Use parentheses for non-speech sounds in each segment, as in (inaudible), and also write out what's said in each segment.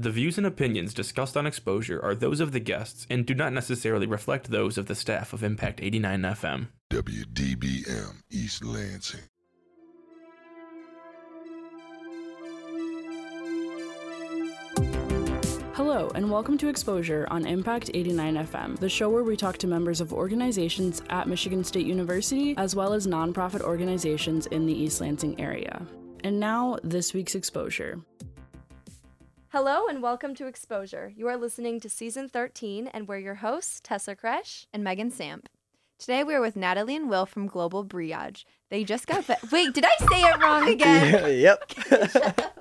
The views and opinions discussed on Exposure are those of the guests and do not necessarily reflect those of the staff of Impact 89 FM. WDBM East Lansing. Hello, and welcome to Exposure on Impact 89 FM, the show where we talk to members of organizations at Michigan State University, as well as nonprofit organizations in the East Lansing area. And now, this week's Exposure. Hello and welcome to Exposure. You are listening to season 13, and we're your hosts, Tessa Kresh. and Megan Samp. Today we are with Natalie and Will from Global Briage. They just got back. Wait, did I say it wrong (laughs) again? yep. (laughs)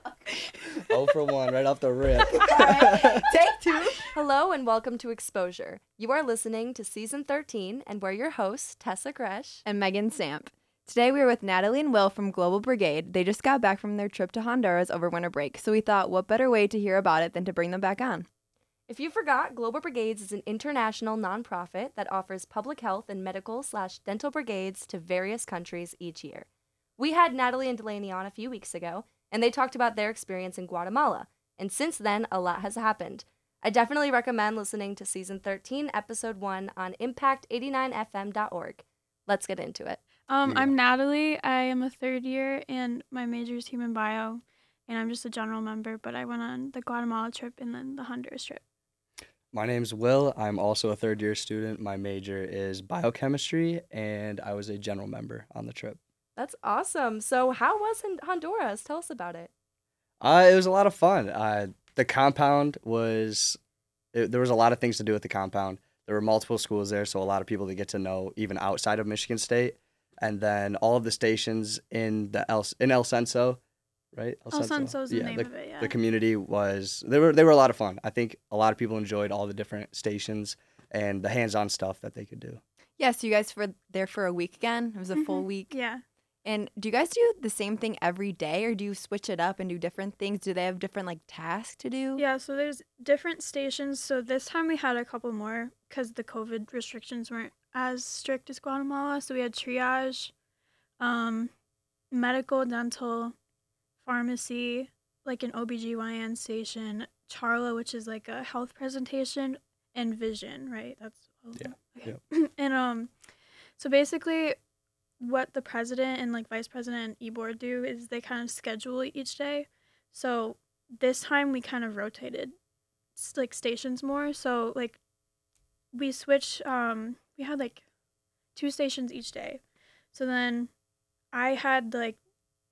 oh for one, right off the rip. (laughs) Take two. Hello and welcome to Exposure. You are listening to season 13, and we're your hosts, Tessa Kresh. And Megan Samp. Today we are with Natalie and Will from Global Brigade. They just got back from their trip to Honduras over winter break, so we thought what better way to hear about it than to bring them back on. If you forgot, Global Brigades is an international nonprofit that offers public health and medical slash dental brigades to various countries each year. We had Natalie and Delaney on a few weeks ago, and they talked about their experience in Guatemala. And since then, a lot has happened. I definitely recommend listening to season 13, episode 1 on impact89fm.org. Let's get into it. Um, Yeah. I'm Natalie. I am a third year, and my major is human bio, and I'm just a general member. But I went on the Guatemala trip and then the Honduras trip. My name's Will. I'm also a third year student. My major is biochemistry, and I was a general member on the trip. That's awesome. So, how was Hon- Honduras? Tell us about it. Uh, it was a lot of fun. Uh, the compound was, it, there was a lot of things to do with the compound. There were multiple schools there, so a lot of people to get to know, even outside of Michigan State. And then all of the stations in the El, in El Censo, right? El Censo's the name the, of it, yeah. the community was they were they were a lot of fun. I think a lot of people enjoyed all the different stations and the hands-on stuff that they could do. Yeah, so you guys were there for a week again. It was a full Mhm. week. Yeah. And do you guys do the same thing every day, or do you switch it up and do different things? Do they have different like tasks to do? Yeah. So there's different stations. So this time we had a couple more because the COVID restrictions weren't as strict as Guatemala. So we had triage, um, medical, dental, pharmacy, like an OBGYN station, Charla, which is like a health presentation, and vision, right? That's Yeah? Okay. (laughs) and um so basically what the president and like vice president and e-board do is they kind of schedule each day. So this time we kind of rotated like stations more. So like we switch um we had like two stations each day. So then I had like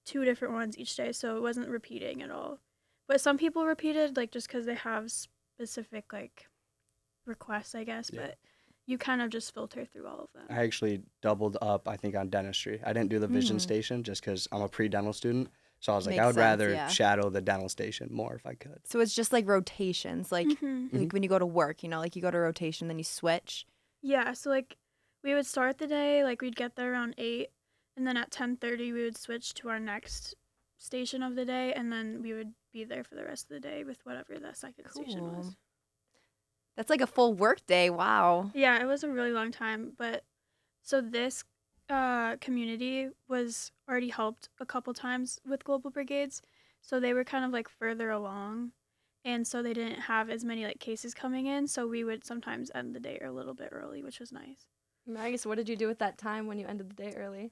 two different ones each day, so it wasn't repeating at all. But some people repeated like just cuz they have specific like requests, I guess, Yeah. but you kind of just filter through all of them. I actually doubled up, I think, on dentistry. I didn't do the vision Mhm. station just because I'm a pre-dental student. So I was like, Makes I would sense, rather yeah. shadow the dental station more if I could. So it's just like rotations, like Mhm. like when you go to work, you know, like you go to rotation, then you switch. Yeah, so like we would start the day like we'd get there around 8 and then at 10:30 we would switch to our next station of the day and then we would be there for the rest of the day with whatever the second station was. That's like a full work day. Wow. Yeah, it was a really long time, but so this uh, community was already helped a couple times with global brigades, so they were kind of like further along, and so they didn't have as many like cases coming in. So we would sometimes end the day a little bit early, which was nice. Magus, what did you do with that time when you ended the day early?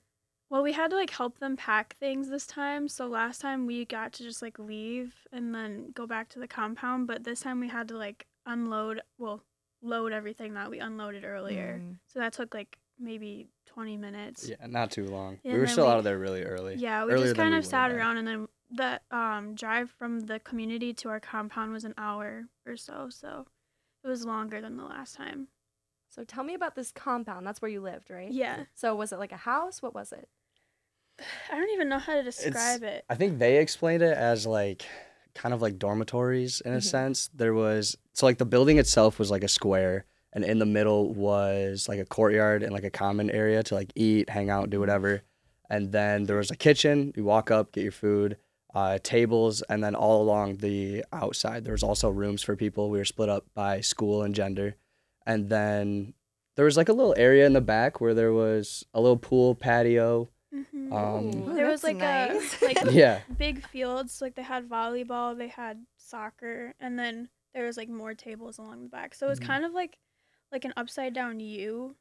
Well, we had to like help them pack things this time. So last time we got to just like leave and then go back to the compound, but this time we had to like unload, well, load everything that we unloaded earlier. Mm. So that took like maybe 20 minutes. Yeah, not too long. And we were still we- out of there really early. Yeah, we Earlier just kind of would've sat been. around and then the um drive from the community to our compound was an hour or so, so it was longer than the last time. So, tell me about this compound. That's where you lived, right? Yeah. So, was it like a house? What was it? I don't even know how to describe it. I think they explained it as like kind of like dormitories in a Mhm. sense. There was so like the building itself was like a square and in the middle was like a courtyard and like a common area to like eat, hang out, do whatever. And then there was a kitchen. You walk up, get your food, uh, tables, and then all along the outside there was also rooms for people. We were split up by school and gender. And then there was like a little area in the back where there was a little pool patio Mhm. Um, Ooh, there was like nice. a (laughs) like yeah. big fields. Like they had volleyball, they had soccer, and then there was like more tables along the back. So it was Mhm. kind of like like an upside down U,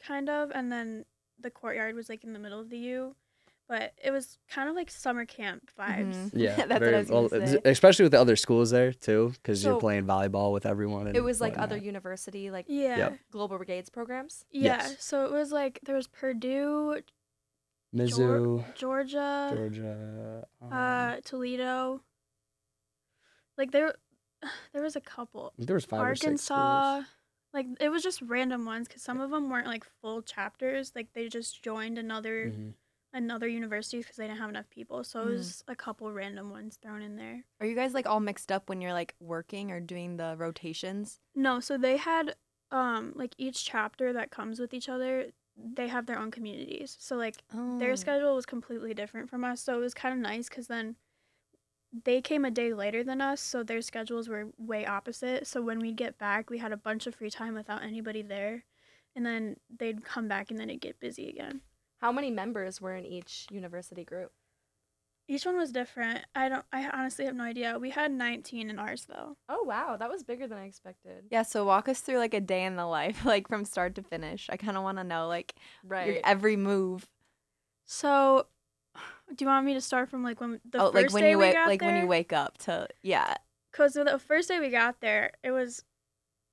kind of, and then the courtyard was like in the middle of the U. But it was kind of like summer camp vibes. Mhm. (laughs) Yeah, (laughs) That's what I was gonna well, say. especially with the other schools there too, because So- you're playing volleyball with everyone. And It was like other university, like Yeah. Yep. Global Brigades programs. Yeah. Yes. So it was like there was Purdue, Mizzou, Georgia, Georgia. um, uh, Toledo. Like there, (sighs) there was a couple. there was five or six Arkansas. Like it was just random ones because some of them weren't like full chapters. Like they just joined another Mhm. Another university because they didn't have enough people. So it was a couple random ones thrown in there. Are you guys like all mixed up when you're like working or doing the rotations? No, so they had um like each chapter that comes with each other. They have their own communities. So like Oh. their schedule was completely different from us. So it was kind of nice because then they came a day later than us, so their schedules were way opposite. So when we'd get back, we had a bunch of free time without anybody there, and then they'd come back and then it'd get busy again. How many members were in each university group? Each one was different. I don't. I honestly have no idea. We had 19 in ours though. Oh wow, that was bigger than I expected. Yeah, so walk us through like a day in the life, (laughs) like from start to finish. I kind of want to know like your Right. every move. So, do you want me to start from like when the oh, first like when day you we wake, got like when you wake up to yeah. Cause the first day we got there, it was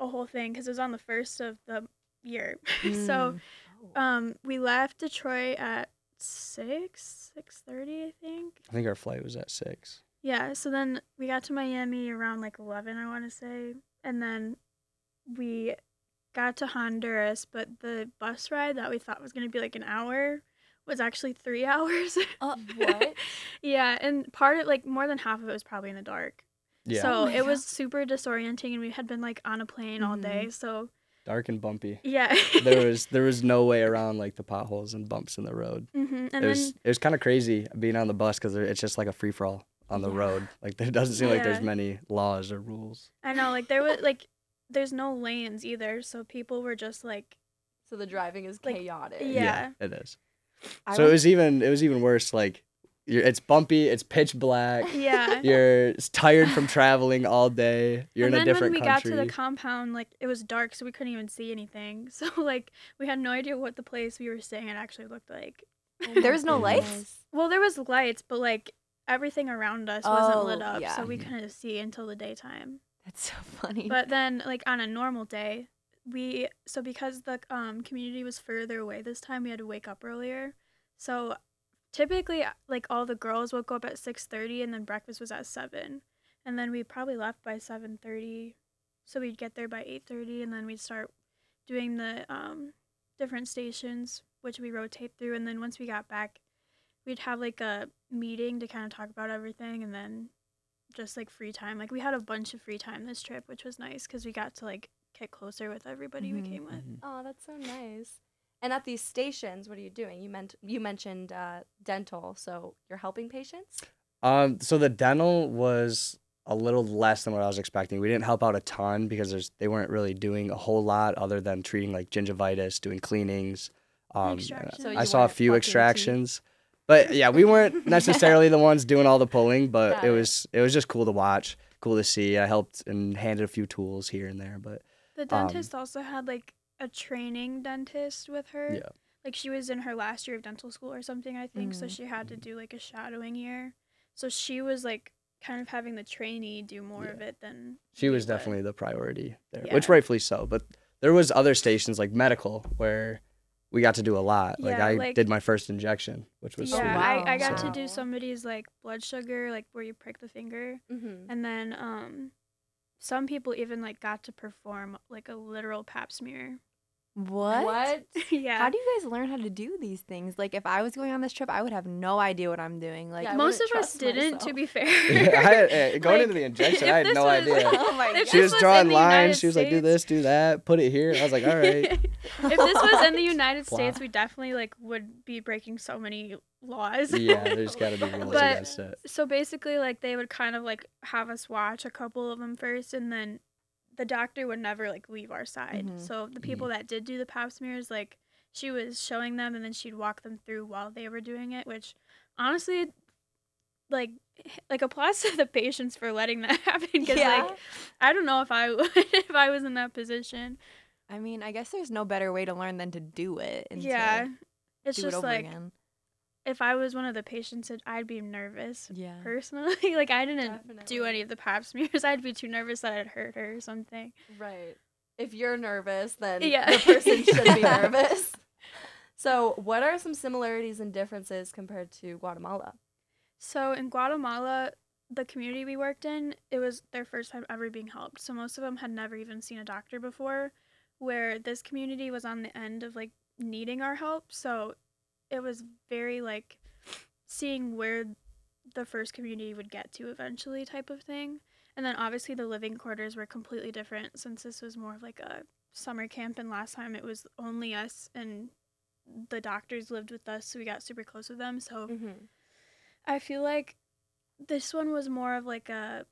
a whole thing because it was on the first of the year. (laughs) so, Mm. Um, we left Detroit at six, six thirty, I think. I think our flight was at six. Yeah. So then we got to Miami around like eleven, I want to say, and then we got to Honduras. But the bus ride that we thought was gonna be like an hour was actually three (laughs) hours. Uh, (laughs) What? yeah, and part of like more than half of it was probably in the dark. Yeah, So Oh my it was super disorienting, and we had been like on a plane all Mhm. day. So dark and bumpy. yeah. there (laughs) was there was no way around like the potholes and bumps in the road. hmm And it then was it was kind of crazy being on the bus because it's just like a free for all on the Yeah. road. Like there doesn't seem like there's many laws or rules. I know like there was like there's no lanes either, so people were just like So the driving is Like, chaotic. Yeah. it is. I so it was even it was even worse. Like you're, it's bumpy, it's pitch black. (laughs) yeah. You're tired from traveling all day. You're and in a then different when we country. got to the compound, like it was dark, so we couldn't even see anything. (laughs) So like we had no idea what the place we were staying at actually looked like. There was no lights. Well, there was lights, but like everything around us wasn't lit Oh, up, yeah. so we couldn't see until the daytime. That's so funny. But then, like on a normal day, we so because the um community was further away this time, we had to wake up earlier. So typically, uh, like all the girls woke up at six thirty, and then breakfast was at seven, and then we probably left by seven thirty, so we'd get there by eight thirty, and then we'd start doing the um different stations, which we rotate through, and then once we got back, we'd have like a meeting to kind of talk about everything, and then just like free time. Like we had a bunch of free time this trip, which was nice because we got to like get closer with everybody Mhm. we came with. Oh, that's so nice. And at these stations, what are you doing? You meant you mentioned uh, dental, so you're helping patients. Um, so the dental was a little less than what I was expecting. We didn't help out a ton because there's they weren't really doing a whole lot other than treating like gingivitis, doing cleanings. Um, So I saw a few extractions, but yeah, we weren't (laughs) necessarily the ones doing all the pulling. But Got it it. was it was just cool to watch, cool to see. I helped and handed a few tools here and there, but The Um, dentist also had like a training dentist with her. yeah, Like she was in her last year of dental school or something, I think. So Mhm. she had to do like a shadowing year. So she was like kind of having the trainee do more of it than she was would. definitely the priority there, which rightfully so. But there was other stations like medical where we got to do a lot. Like Yeah, I like- did my first injection, which was Yeah, sweet. wow. I, I got So- to do somebody's like blood sugar, like where you prick the finger. Mm-hmm. And then um some people even like got to perform like a literal pap smear. What? What? (laughs) yeah. How do you guys learn how to do these things? Like, if I was going on this trip, I would have no idea what I'm doing. Like, Yeah, Most of us didn't, to be fair. (laughs) Yeah, I had, uh, (laughs) going Like, into the injection, I had no was- idea. oh my If She was was drawing lines. United She was like, "Do this, do that, put it here." I was like, "All right." if this was in the United Wow. States, we definitely like would be breaking so many laws. yeah, there's got to be rules But- against it. so basically, like they would kind of like have us watch a couple of them first, and then the doctor would never like leave our side. Mhm. So the people that did do the pap smears, like she was showing them and then she'd walk them through while they were doing it, which honestly like (laughs) like applause (laughs) to the patients for letting that (laughs) happen because like I don't know if I would if I was in that position. I mean, I guess there's no better way to learn than to do it. And yeah. It's just it like again. If I was one of the patients, I'd be nervous Yeah. personally. (laughs) like I didn't do any of the pap smears. I'd be too nervous that I'd hurt her or something. Right. If you're nervous, then Yeah. the person (laughs) should be nervous. So, what are some similarities and differences compared to Guatemala? So in Guatemala, the community we worked in, it was their first time ever being helped. So most of them had never even seen a doctor before, where this community was on the end of like needing our help. So it was very like seeing where the first community would get to eventually type of thing. And then obviously the living quarters were completely different since this was more of like a summer camp and last time it was only us and the doctors lived with us so we got super close with them. So Mm-hmm. I feel like this one was more of like a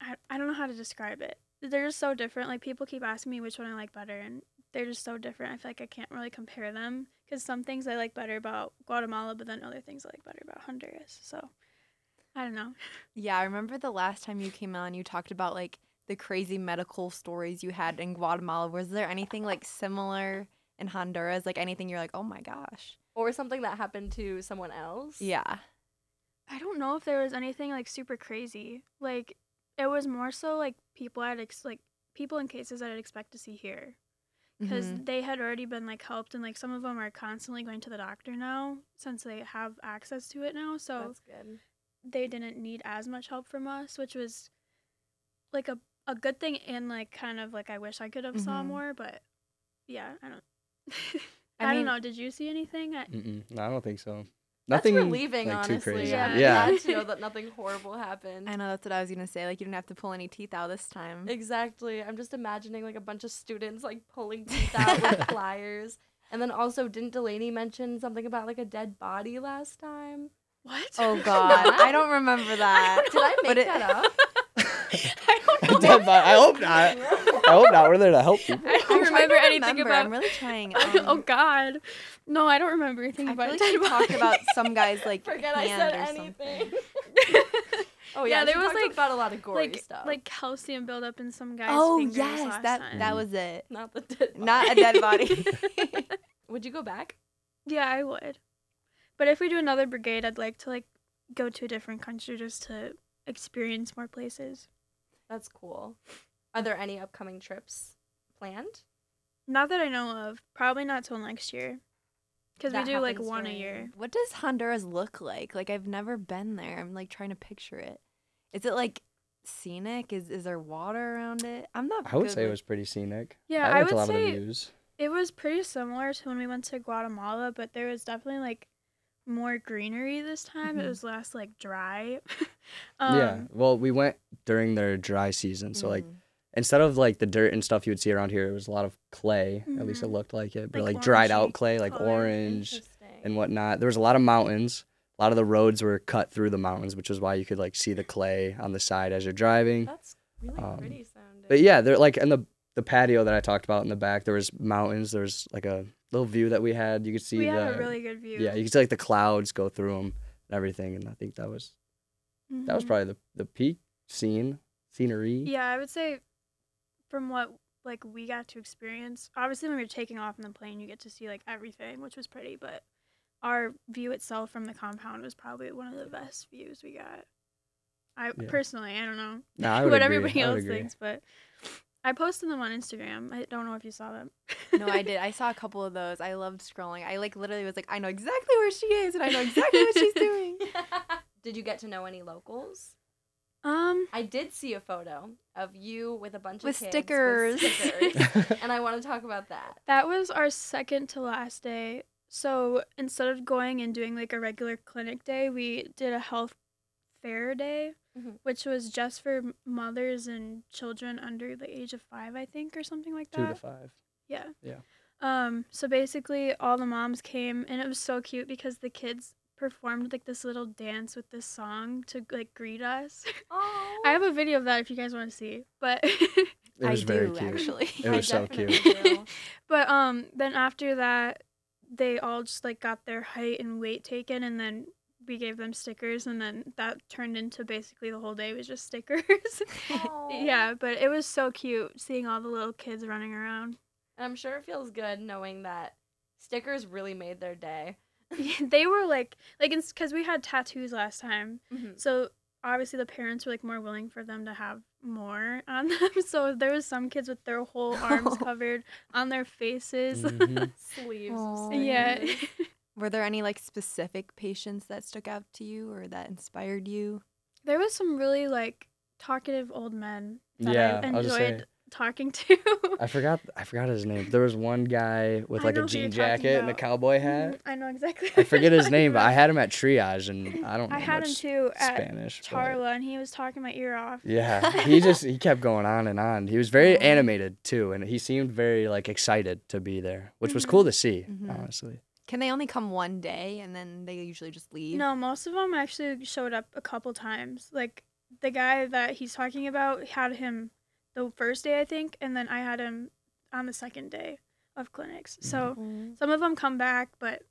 I, I don't know how to describe it. They're just so different. Like people keep asking me which one I like better and they're just so different. I feel like I can't really compare them cuz some things I like better about Guatemala but then other things I like better about Honduras. So I don't know. (laughs) Yeah, I remember the last time you came on, you talked about like the crazy medical stories you had in Guatemala. Was there anything like similar in Honduras? Like anything you're like, oh my gosh? Or something that happened to someone else? Yeah. I don't know if there was anything like super crazy. Like it was more so like people I'd ex- like people in cases that I'd expect to see here. Because Mhm. they had already been like helped and like some of them are constantly going to the doctor now since they have access to it now so That's good. they didn't need as much help from us which was like a, a good thing and like kind of like i wish i could have saw Mhm. more but yeah i don't (laughs) I i, mean- don't know did you see anything I, No, I don't think so. That's Nothing relieving, like, honestly. too crazy. Yeah. Yeah. Glad to (laughs) know that nothing horrible happened. I know that's what I was gonna say. Like you didn't have to pull any teeth out this time. Exactly. I'm just imagining like a bunch of students like pulling (laughs) teeth out with pliers. And then also, didn't Delaney mention something about like a dead body last time? what Oh (laughs) God, I don't remember that. Did I But make it- that up? i don't know Dead body- I hope not. I hope not. We're there to help people. i I'm don't trying to remember anything remember. about I'm really trying. (laughs) oh um, god no i don't remember anything I about feel like she talked about some guy's like (laughs) Forget I said or anything. (laughs) Oh Yeah, yeah, there was, talked like- about a lot of gory like stuff. like calcium buildup in some guy's Oh yes, last that time. that was it. not the dead. Not a dead body. Would you go back? Yeah, I would. But if we do another brigade, I'd like to like go to a different country just to experience more places. That's cool. Are there any upcoming trips planned? Not that I know of. Probably not till next year. Because we do like happens one a year. What does Honduras look like? Like I've never been there. I'm like trying to picture it. Is it like scenic? Is is there water around it? I'm not. I would good say it was pretty scenic. Yeah, I I liked a would lot of the say views. it was pretty similar to when we went to Guatemala, but there was definitely like more greenery this time. It Mhm. was less like dry. (laughs) yeah. Um, Well, we went during their dry season, so like Mm. Instead of like the dirt and stuff you would see around here, it was a lot of clay. At least it Mhm. looked like it, but Like like, dried out clay, like color. orange and whatnot. There was a lot of mountains. A lot of the roads were cut through the mountains, which is why you could like see the clay on the side as you're driving. That's really Um, pretty sounding. But yeah, they're like in the the patio that I talked about in the back. There was mountains. There was like a little view that we had. You could see we the had a really good view. yeah, you could see like the clouds go through them and everything. And I think that was that was Mhm. probably the the peak scene scenery. Yeah, I would say from what like we got to experience. Obviously, when we were taking off in the plane, you get to see like everything, which was pretty. But our view itself from the compound was probably one of the best views we got. I Yeah. personally, I don't know No, I (laughs) what agree. everybody else thinks, but I posted them on Instagram. I don't know if you saw them. No, I did. I saw a couple of those. I loved scrolling. I like literally was like, I know exactly where she is, and I know exactly what she's (laughs) doing. Did you get to know any locals? Um, I did see a photo of you with a bunch With of kids stickers. with stickers, (laughs) and I want to talk about that. That was our second to last day. So instead of going and doing like a regular clinic day, we did a health fair day, Mhm. which was just for mothers and children under the age of five, I think, or something like that. Two that. to five. Yeah. Yeah. Um. So basically, all the moms came, and it was so cute because the kids performed like this little dance with this song to like greet us. Oh, (laughs) I have a video of that if you guys want to see, but (laughs) It was I very do cute. actually. It I was so cute. (laughs) But um, then after that, they all just like got their height and weight taken, and then we gave them stickers, and then that turned into basically the whole day was just stickers. Yeah, but it was so cute seeing all the little kids running around. And I'm sure it feels good knowing that stickers really made their day. (laughs) they were like like because we had tattoos last time, Mhm. so obviously the parents were like more willing for them to have more on them. (laughs) So there was some kids with their whole arms (laughs) covered on their faces. Mhm. Sleeves. Aw. of yeah. Were there any like specific patients that stuck out to you or that inspired you? There was some really like talkative old men that Yeah, I I was gonna say- enjoyed talking to. (laughs) I forgot. I forgot his name. There was one guy with I like a jean talking jacket and a cowboy hat. Mhm, I know exactly. I forget his name, but I had him at triage, and I don't know. I had him much too at Spanish. but- Charla, and he was talking my ear off. Yeah, (laughs) he just he kept going on and on. He was very Aw. animated too, and he seemed very like excited to be there, which was cool to see. Mhm. Honestly, Can they only come one day and then they usually just leave? No, most of them actually showed up a couple times. Like the guy that he's talking about had him the first day, I think, and then I had him on the second day of clinics. So Mm. some of them come back, but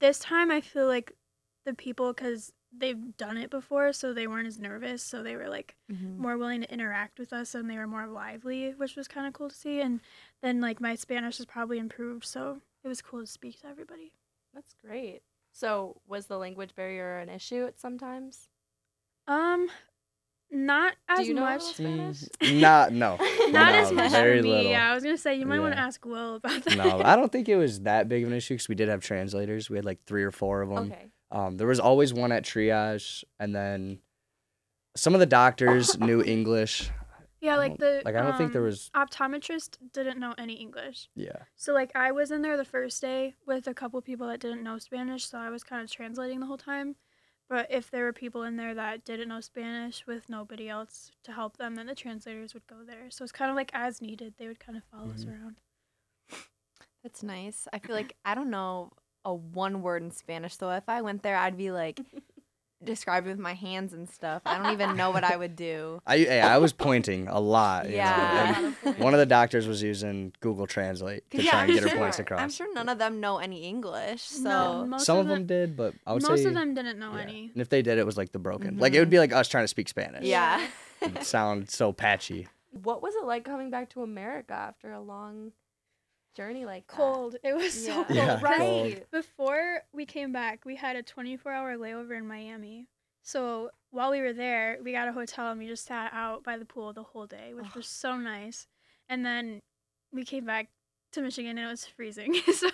this time I feel like the people, because they've done it before, so they weren't as nervous. So they were like Mhm. more willing to interact with us and they were more lively, which was kind of cool to see. And then like my Spanish has probably improved, so it was cool to speak to everybody. That's great. So, was the language barrier an issue at sometimes? Um, not as you know much. little Spanish? Mm, not no, Not no, as much very me. little. Yeah, I was gonna say you might want to ask Will about that. No, I don't think it was that big of an issue because we did have translators. We had like three or four of them. Okay. Um, there was always one at triage, and then some of the doctors knew (laughs) English. yeah, like the like I don't think there um, was. optometrist didn't know any English. Yeah, So like I was in there the first day with a couple people that didn't know Spanish, so I was kind of translating the whole time. But if there were people in there that didn't know Spanish with nobody else to help them, then the translators would go there. So it's kind of like as needed. They would kind of follow us Mhm. around. That's nice. I feel like I don't know a one word in Spanish, so if I went there, I'd be like (laughs) describe it with my hands and stuff. I don't even know what I would do. (laughs) I yeah, I was pointing a lot. you know, Yeah. and (laughs) one of the doctors was using Google Translate to Yeah, try and I'm get her (laughs) points across. I'm sure none of them know any English, so No, most Some of of them did, but I would most say of them didn't know yeah. any. And if they did, it was like the broken. Like it mm-hmm. would be like us trying to speak Spanish. yeah. It'd sound so patchy. What was it like coming back to America after a long journey like that? Cold. It was so Yeah. cold. Yeah, Because Right. Before we came back, we had a 24 hour layover in Miami. So while we were there, we got a hotel and we just sat out by the pool the whole day, which was so nice. And then we came back to Michigan and it was freezing. (laughs) so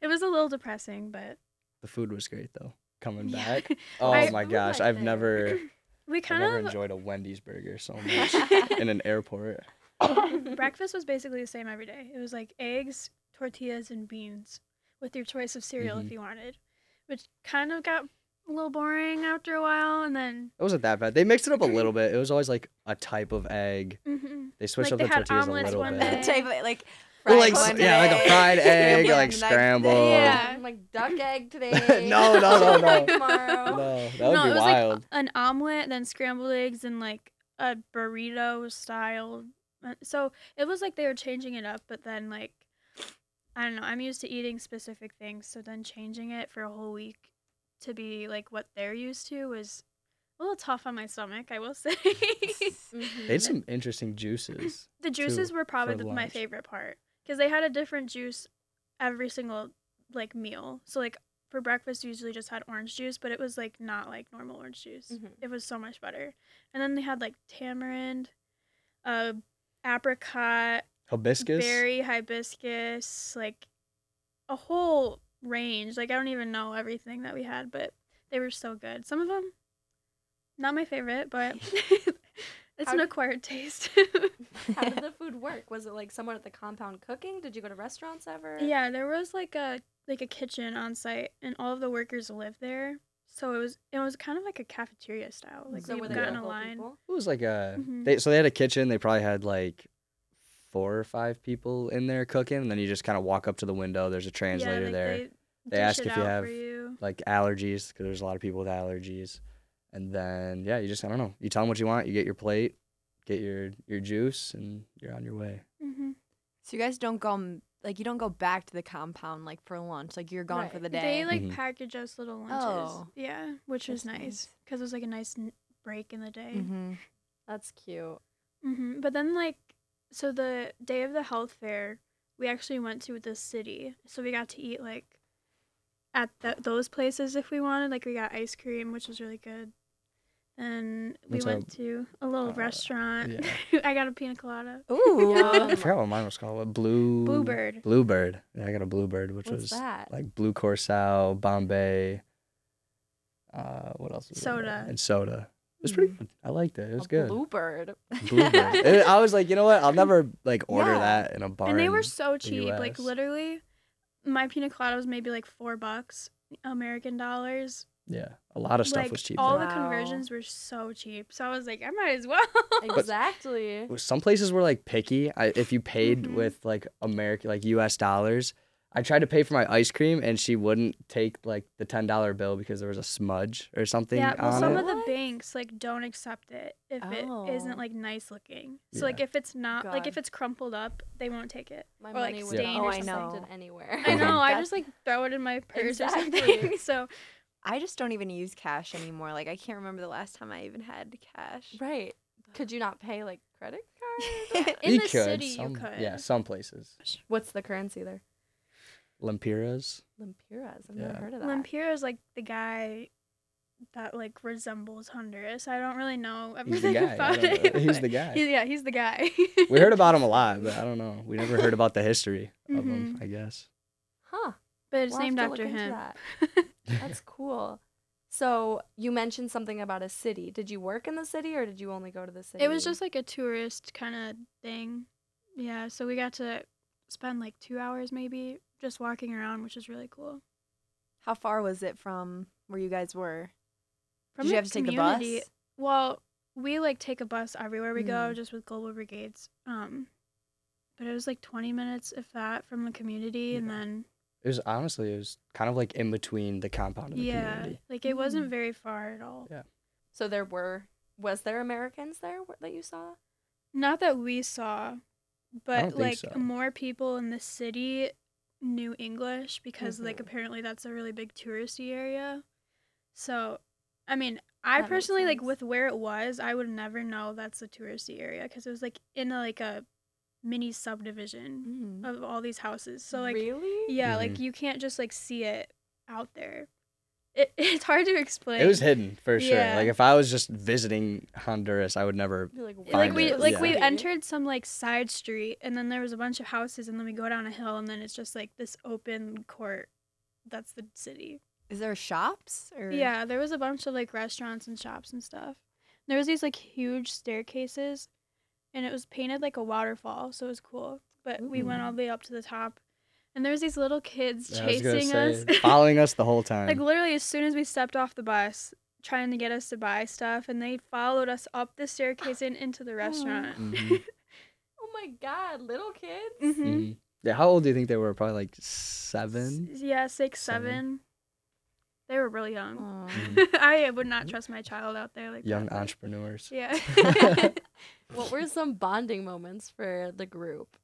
it was a little depressing, but The food was great though. Coming Yeah. back. (laughs) Oh I- my Food gosh, I've there. never (clears throat) we I've kind never of enjoyed a Wendy's burger so (laughs) much in an airport. (laughs) (laughs) breakfast was basically the same every day. It was like eggs, tortillas, and beans with your choice of cereal Mhm. if you wanted, which kind of got a little boring after a while. And then It wasn't that bad. They mixed it up a little bit. It was always like a type of egg. mhm. They switched Like, up they the had tortillas a little one bit. day. Type of, like Well, fried like s- one yeah, like a fried (laughs) egg, scrambled like the next day. scrambled. Yeah. like duck egg today. No, no, no, no. Tomorrow. No, that would no, be it was wild. like an omelet, then scrambled eggs, and like a burrito style. Uh, So it was like they were changing it up, but then like I don't know. I'm used to eating specific things, so then changing it for a whole week to be like what they're used to was a little tough on my stomach. I will (laughs) say. Mhm. they had some interesting juices. the juices too, were probably the, my favorite part because they had a different juice every single like meal. So like for breakfast, usually just had orange juice, but it was like not like normal orange juice. Mhm. It was so much better. And then they had like tamarind, uh, apricot, Hibiscus. berry, hibiscus, like a whole range. Like I don't even know everything that we had, but they were so good. Some of them, not my favorite, but (laughs) (laughs) it's How an acquired taste. (laughs) How did the food work? Was it like someone at the compound cooking? Did you go to restaurants ever? Yeah, there was like a like a kitchen on site, and all of the workers lived there. So it was it was kind of like a cafeteria style. Like so we were would they got in a local line. people? It was like a. Mhm. They so they had a kitchen. They probably had like four or five people in there cooking, and then you just kind of walk up to the window. There's a translator yeah, like there. They, They dish ask it if you out have for you. like allergies because there's a lot of people with allergies. And then yeah, you just I don't know. You tell them what you want. You get your plate, get your your juice, and you're on your way. hmm So you guys don't go m- like you don't go back to the compound like for lunch. Like you're gone for the day. They like Mhm. package us little lunches. Oh. Yeah, which was That's nice nice. because it was like a nice n- break in the day. mm-hmm. That's cute. hmm But then like, so the day of the health fair, we actually went to the city, so we got to eat like at th- those places if we wanted. Like we got ice cream, which was really good. And we What's went up? to a little Uh, restaurant. yeah. (laughs) I got a pina colada. Ooh. (laughs) (laughs) I forgot what mine was called. What blue? Bluebird. Bluebird. Yeah, I got a bluebird, which What's was that? like blue curacao, Bombay. Uh, what else? Was in there? Soda. and soda. It was pretty good. I liked it. It was a good. bluebird. Bluebird. It- I was like, you know what? I'll never like order Yeah. that in a bar. and they were in- so cheap. Like literally, my pina colada was maybe like four bucks American dollars. Yeah, a lot of stuff like was cheap. all there. the Wow. conversions were so cheap. So I was like, I might as well. (laughs) exactly. Some places were like picky. I, if you paid Mhm. with like American, like U.S. dollars, I tried to pay for my ice cream and she wouldn't take like the ten dollar bill because there was a smudge or something yeah, well, on some it. of the What? banks like don't accept it if it Oh. isn't like nice looking. So Yeah. like if it's not like if it's crumpled up, they won't take it. My or like money would stained Oh, or I something. know. anywhere. I know. (laughs) I just like throw it in my purse or something. (laughs) so I just don't even use cash anymore. Like I can't remember the last time I even had cash. right. Could you not pay like credit card? (laughs) in you the could, city some, you could. Yeah, some places. What's the currency there? Lempiras. Lempiras. I've Yeah. never heard of that. Lempira is like the guy that like resembles Honduras. I don't really know He's the everything (laughs) guy. About it. He's the guy. he- yeah, he's the guy. We heard about him a lot, but (laughs) I don't know. We never heard about the history of him. Mhm. I guess. Huh. But it's We'll named after him. that. (laughs) That's cool. So you mentioned something about a city. Did you work in the city or did you only go to the city? It was just like a tourist kind of thing. Yeah, so we got to spend like two hours maybe just walking around, which is really cool. How far was it from where you guys were? From Did you have to take the bus? Well, we like take a bus everywhere we go, Mm. just with Global Brigades. Um, but it was like 20 minutes, if that, from the community, and then It was honestly, it was kind of like in between the compound and the yeah, community. like it wasn't Mm. very far at all. Yeah. So there were was there Americans there that you saw? Not that we saw, but like so. more people in the city knew English because like Mhm. apparently that's a really big touristy area. So, I mean, I That personally like with where it was, I would never know that's a touristy area because it was like in a, like a mini subdivision Mm. of all these houses. So like really? yeah, like Mhm. you can't just like see it out there. It, (laughs) it's hard to explain. It was hidden for sure. Yeah. Like if I was just visiting Honduras, I would never. You're like, like we it, like we entered some like side street and then there was a bunch of houses and then we go down a hill and then it's just like this open court that's the city Is there shops or yeah there was a bunch of like restaurants and shops and stuff there was these like huge staircases and it was painted like a waterfall so it was cool but we went all the way up to the top and there was these little kids I was gonna chasing say, us (laughs) following us the whole time. like literally as soon as we stepped off the bus trying to get us to buy stuff and they followed us up the staircase and into the (gasps) restaurant Mhm. (laughs) Oh my god, little kids? hmm Mhm. Yeah, how old do you think they were? Probably like seven. Yeah, six, Seven. seven. They were really young. (laughs) I would not trust my child out there like Young that. entrepreneurs. Yeah. What were some bonding moments for the group?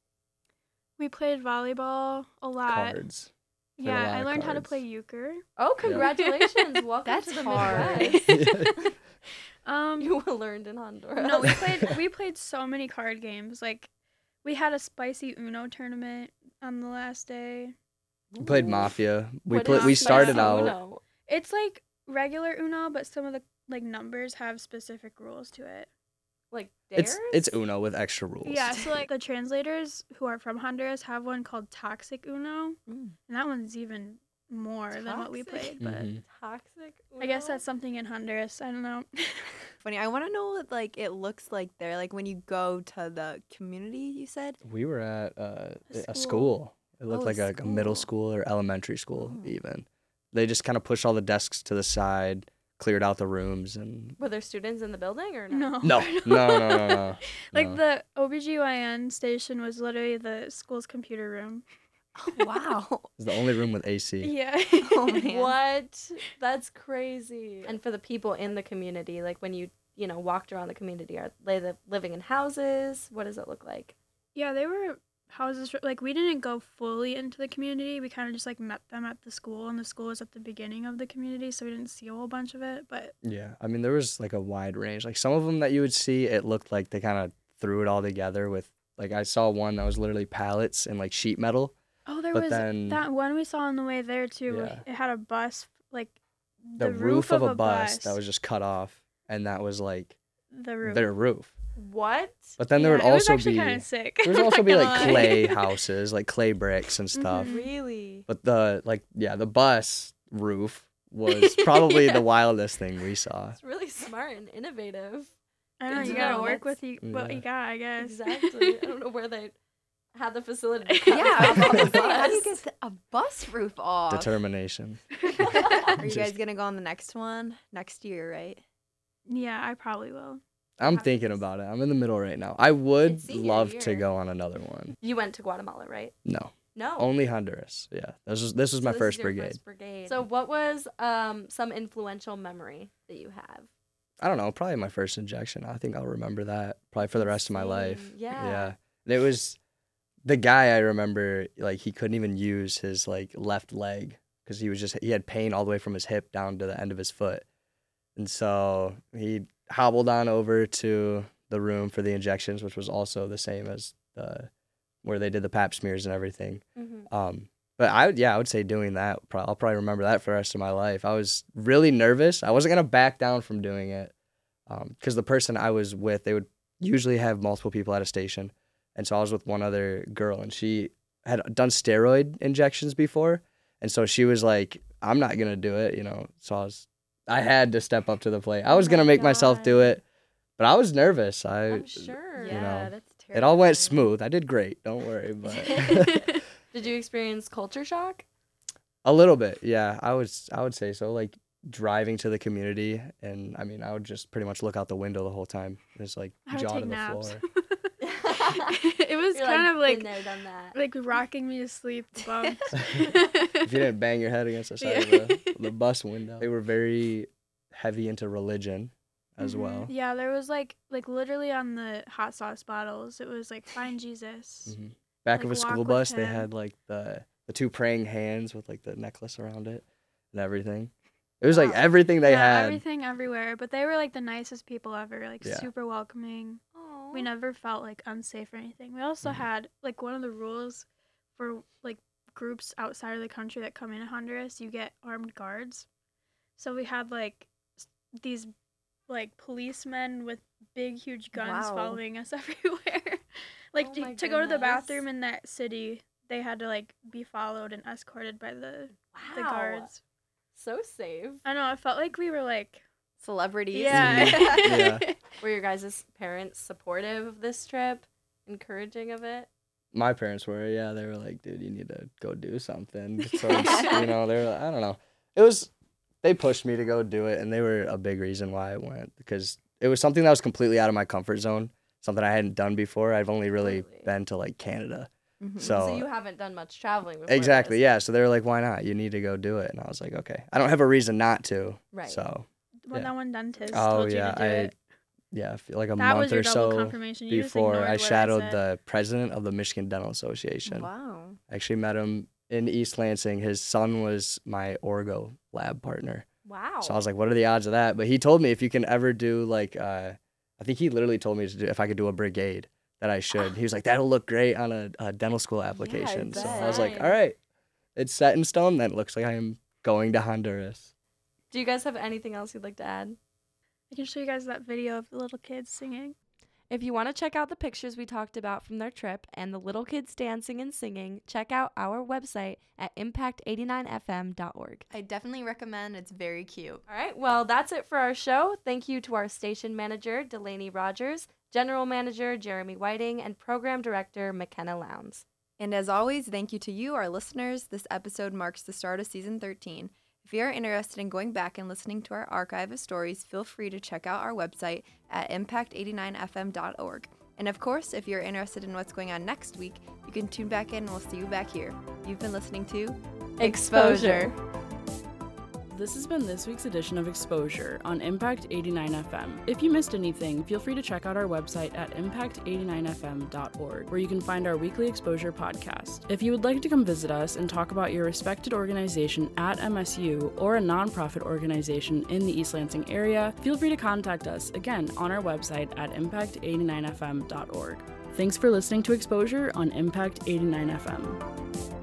we played volleyball a lot. Cards. Played Yeah, lot I of learned how to play euchre. Oh, congratulations. (laughs) Welcome That's to the hard. Midwest. (laughs) (laughs) Um you learned in Honduras. no, we played we played so many card games. Like we had a spicy Uno tournament on the last day. We played Mafia. We What played. We started out. Uno? It's like regular Uno, but some of the like numbers have specific rules to it. Like dares? It's it's Uno with extra rules. Yeah, so (laughs) like the translators who are from Honduras have one called Toxic Uno, Mm. and that one's even more than what we Toxic? played. But Mhm. toxic. I guess that's something in Honduras. I don't know. (laughs) Funny. I want to know what like it looks like there. Like when you go to the community, you said. We were at uh, A a school. school. It looked Oh, like a, a middle school. school or elementary school Oh. even. They just kind of pushed all the desks to the side, cleared out the rooms, and Were there students in the building or no? no. no, (laughs) no, no, no, no. Like no. the OBGYN station was literally the school's computer room. (laughs) wow. It's the only room with AC. Yeah. (laughs) Oh, man. What? That's crazy. And for the people in the community, like when you you know, walked around the community? Are they living in houses? What does it look like? Yeah, they were houses for, like we didn't go fully into the community. We kind of just like met them at the school, and the school was at the beginning of the community, so we didn't see a whole bunch of it. But Yeah, I mean there was like a wide range. Like some of them that you would see, it looked like they kind of threw it all together with like I saw one that was literally pallets and like sheet metal. oh, there But was then- that one we saw on the way there too. Yeah. It had a bus like The, roof, of, a bus, that was just cut off, and that was like the roof. their roof. What? But then there Yeah, would it was also actually be kind of sick. there (laughs) would also be like lie. clay (laughs) houses, like clay bricks and stuff. Mhm. Really? But the like yeah, the bus roof was probably Yeah. (laughs) the wildest thing we saw. It's really smart and innovative. I don't know. You Yeah, gotta work with you, what Yeah. you got, I guess. Exactly. I don't know where they had the facility. Yeah, I was the how do you get a bus roof off? Determination. Are you guys gonna go on the next one next year, right? yeah, I probably will. I'm Happens. thinking about it. I'm in the middle right now. I would It's senior love to go on another one. You went to Guatemala, right? No, No. only Honduras. Yeah, this was this was So my this is first your brigade. first brigade. So, what was um some influential memory that you have? I don't know, probably my first injection. I think I'll remember that probably for the rest of my life. Yeah. Yeah. And it was the guy I remember like he couldn't even use his like left leg because he was just he had pain all the way from his hip down to the end of his foot. And so he hobbled on over to the room for the injections, which was also the same as the where they did the pap smears and everything. Mm-hmm. Um, but I would, yeah, I would say doing that. I'll probably remember that for the rest of my life. I was really nervous. I wasn't gonna back down from doing it, because the person I was with, they would usually have multiple people at a station, and so I was with one other girl, and she had done steroid injections before, and so she was like, "I'm not gonna do it," you know. So I was, I had to step up to the plate. I Oh was gonna my make myself do it, but I was nervous. I, I'm sure. you yeah, know, that's terrible. it all went smooth. I did great. Don't worry, (laughs) but. Did you (laughs) experience culture shock? A little bit, yeah. I was I would say so. Like driving to the community and I mean I would just pretty much look out the window the whole time. Just like I jaw to the naps. floor. (laughs) (laughs) it was You're kind of like been there, done that. like rocking me to sleep. (laughs) Bumps. if you didn't bang your head against the side Yeah. of the, the bus window. They were very heavy into religion as Mhm. well. Yeah, there was like like literally on the hot sauce bottles, it was like find Jesus. Mhm. Back of a school bus, they had like the the two praying hands with like the necklace around it and everything. It was like everything they yeah, had. everything everywhere, but they were like the nicest people ever, like Yeah. super welcoming. Aw. We never felt like unsafe or anything. We also Mhm. had like one of the rules for like groups outside of the country that come into Honduras, you get armed guards. So we had like these like policemen with big huge guns Wow. following us (laughs) everywhere. (laughs) like Oh to, to go to the bathroom in that city, they had to like be followed and escorted by the the guards. So safe. I know, it felt like we were like Celebrities. yeah. (laughs) Yeah. Were your guys' parents supportive of this trip? Encouraging of it? my parents were yeah they were like dude you need to go do something (laughs) so you know they were like, i don't know it was they pushed me to go do it and they were a big reason why i went because it was something that was completely out of my comfort zone something i hadn't done before i've only really Totally. been to like canada Mhm. so, So you haven't done much traveling before. exactly this. yeah so they were like why not you need to go do it and i was like okay i don't have a reason not to Right. so Well, Yeah. that one dentist oh told you yeah to do i it. Yeah I feel like a That month or so confirmation. You just before i shadowed the president of the michigan dental association Wow. I actually met him in East Lansing. His son was my orgo lab partner. Wow. So I was like, what are the odds of that? But he told me if you can ever do like, uh, I think he literally told me to do, if I could do a brigade that I should. He was like, that'll look great on a, a dental school application. so I was like, all right, it's set in stone. Then it looks like I am going to Honduras. Do you guys have anything else you'd like to add? I can show you guys that video of the little kids singing. If you want to check out the pictures we talked about from their trip and the little kids dancing and singing, check out our website at impact89fm.org. I definitely recommend. It's very cute. All right, well, that's it for our show. Thank you to our station manager, Delaney Rogers, general manager, Jeremy Whiting, and program director, McKenna Lowndes. And as always, thank you to you, our listeners. This episode marks the start of season 13. If you are interested in going back and listening to our archive of stories, feel free to check out our website at impact89fm.org. And of course, if you're interested in what's going on next week, you can tune back in and we'll see you back here. You've been listening to Exposure. This has been this week's edition of Exposure on Impact 89 FM. If you missed anything, feel free to check out our website at impact89fm.org, where you can find our weekly Exposure podcast. If you would like to come visit us and talk about your respected organization at MSU or a nonprofit organization in the East Lansing area, feel free to contact us again on our website at impact89fm.org. Thanks for listening to Exposure on Impact 89 FM.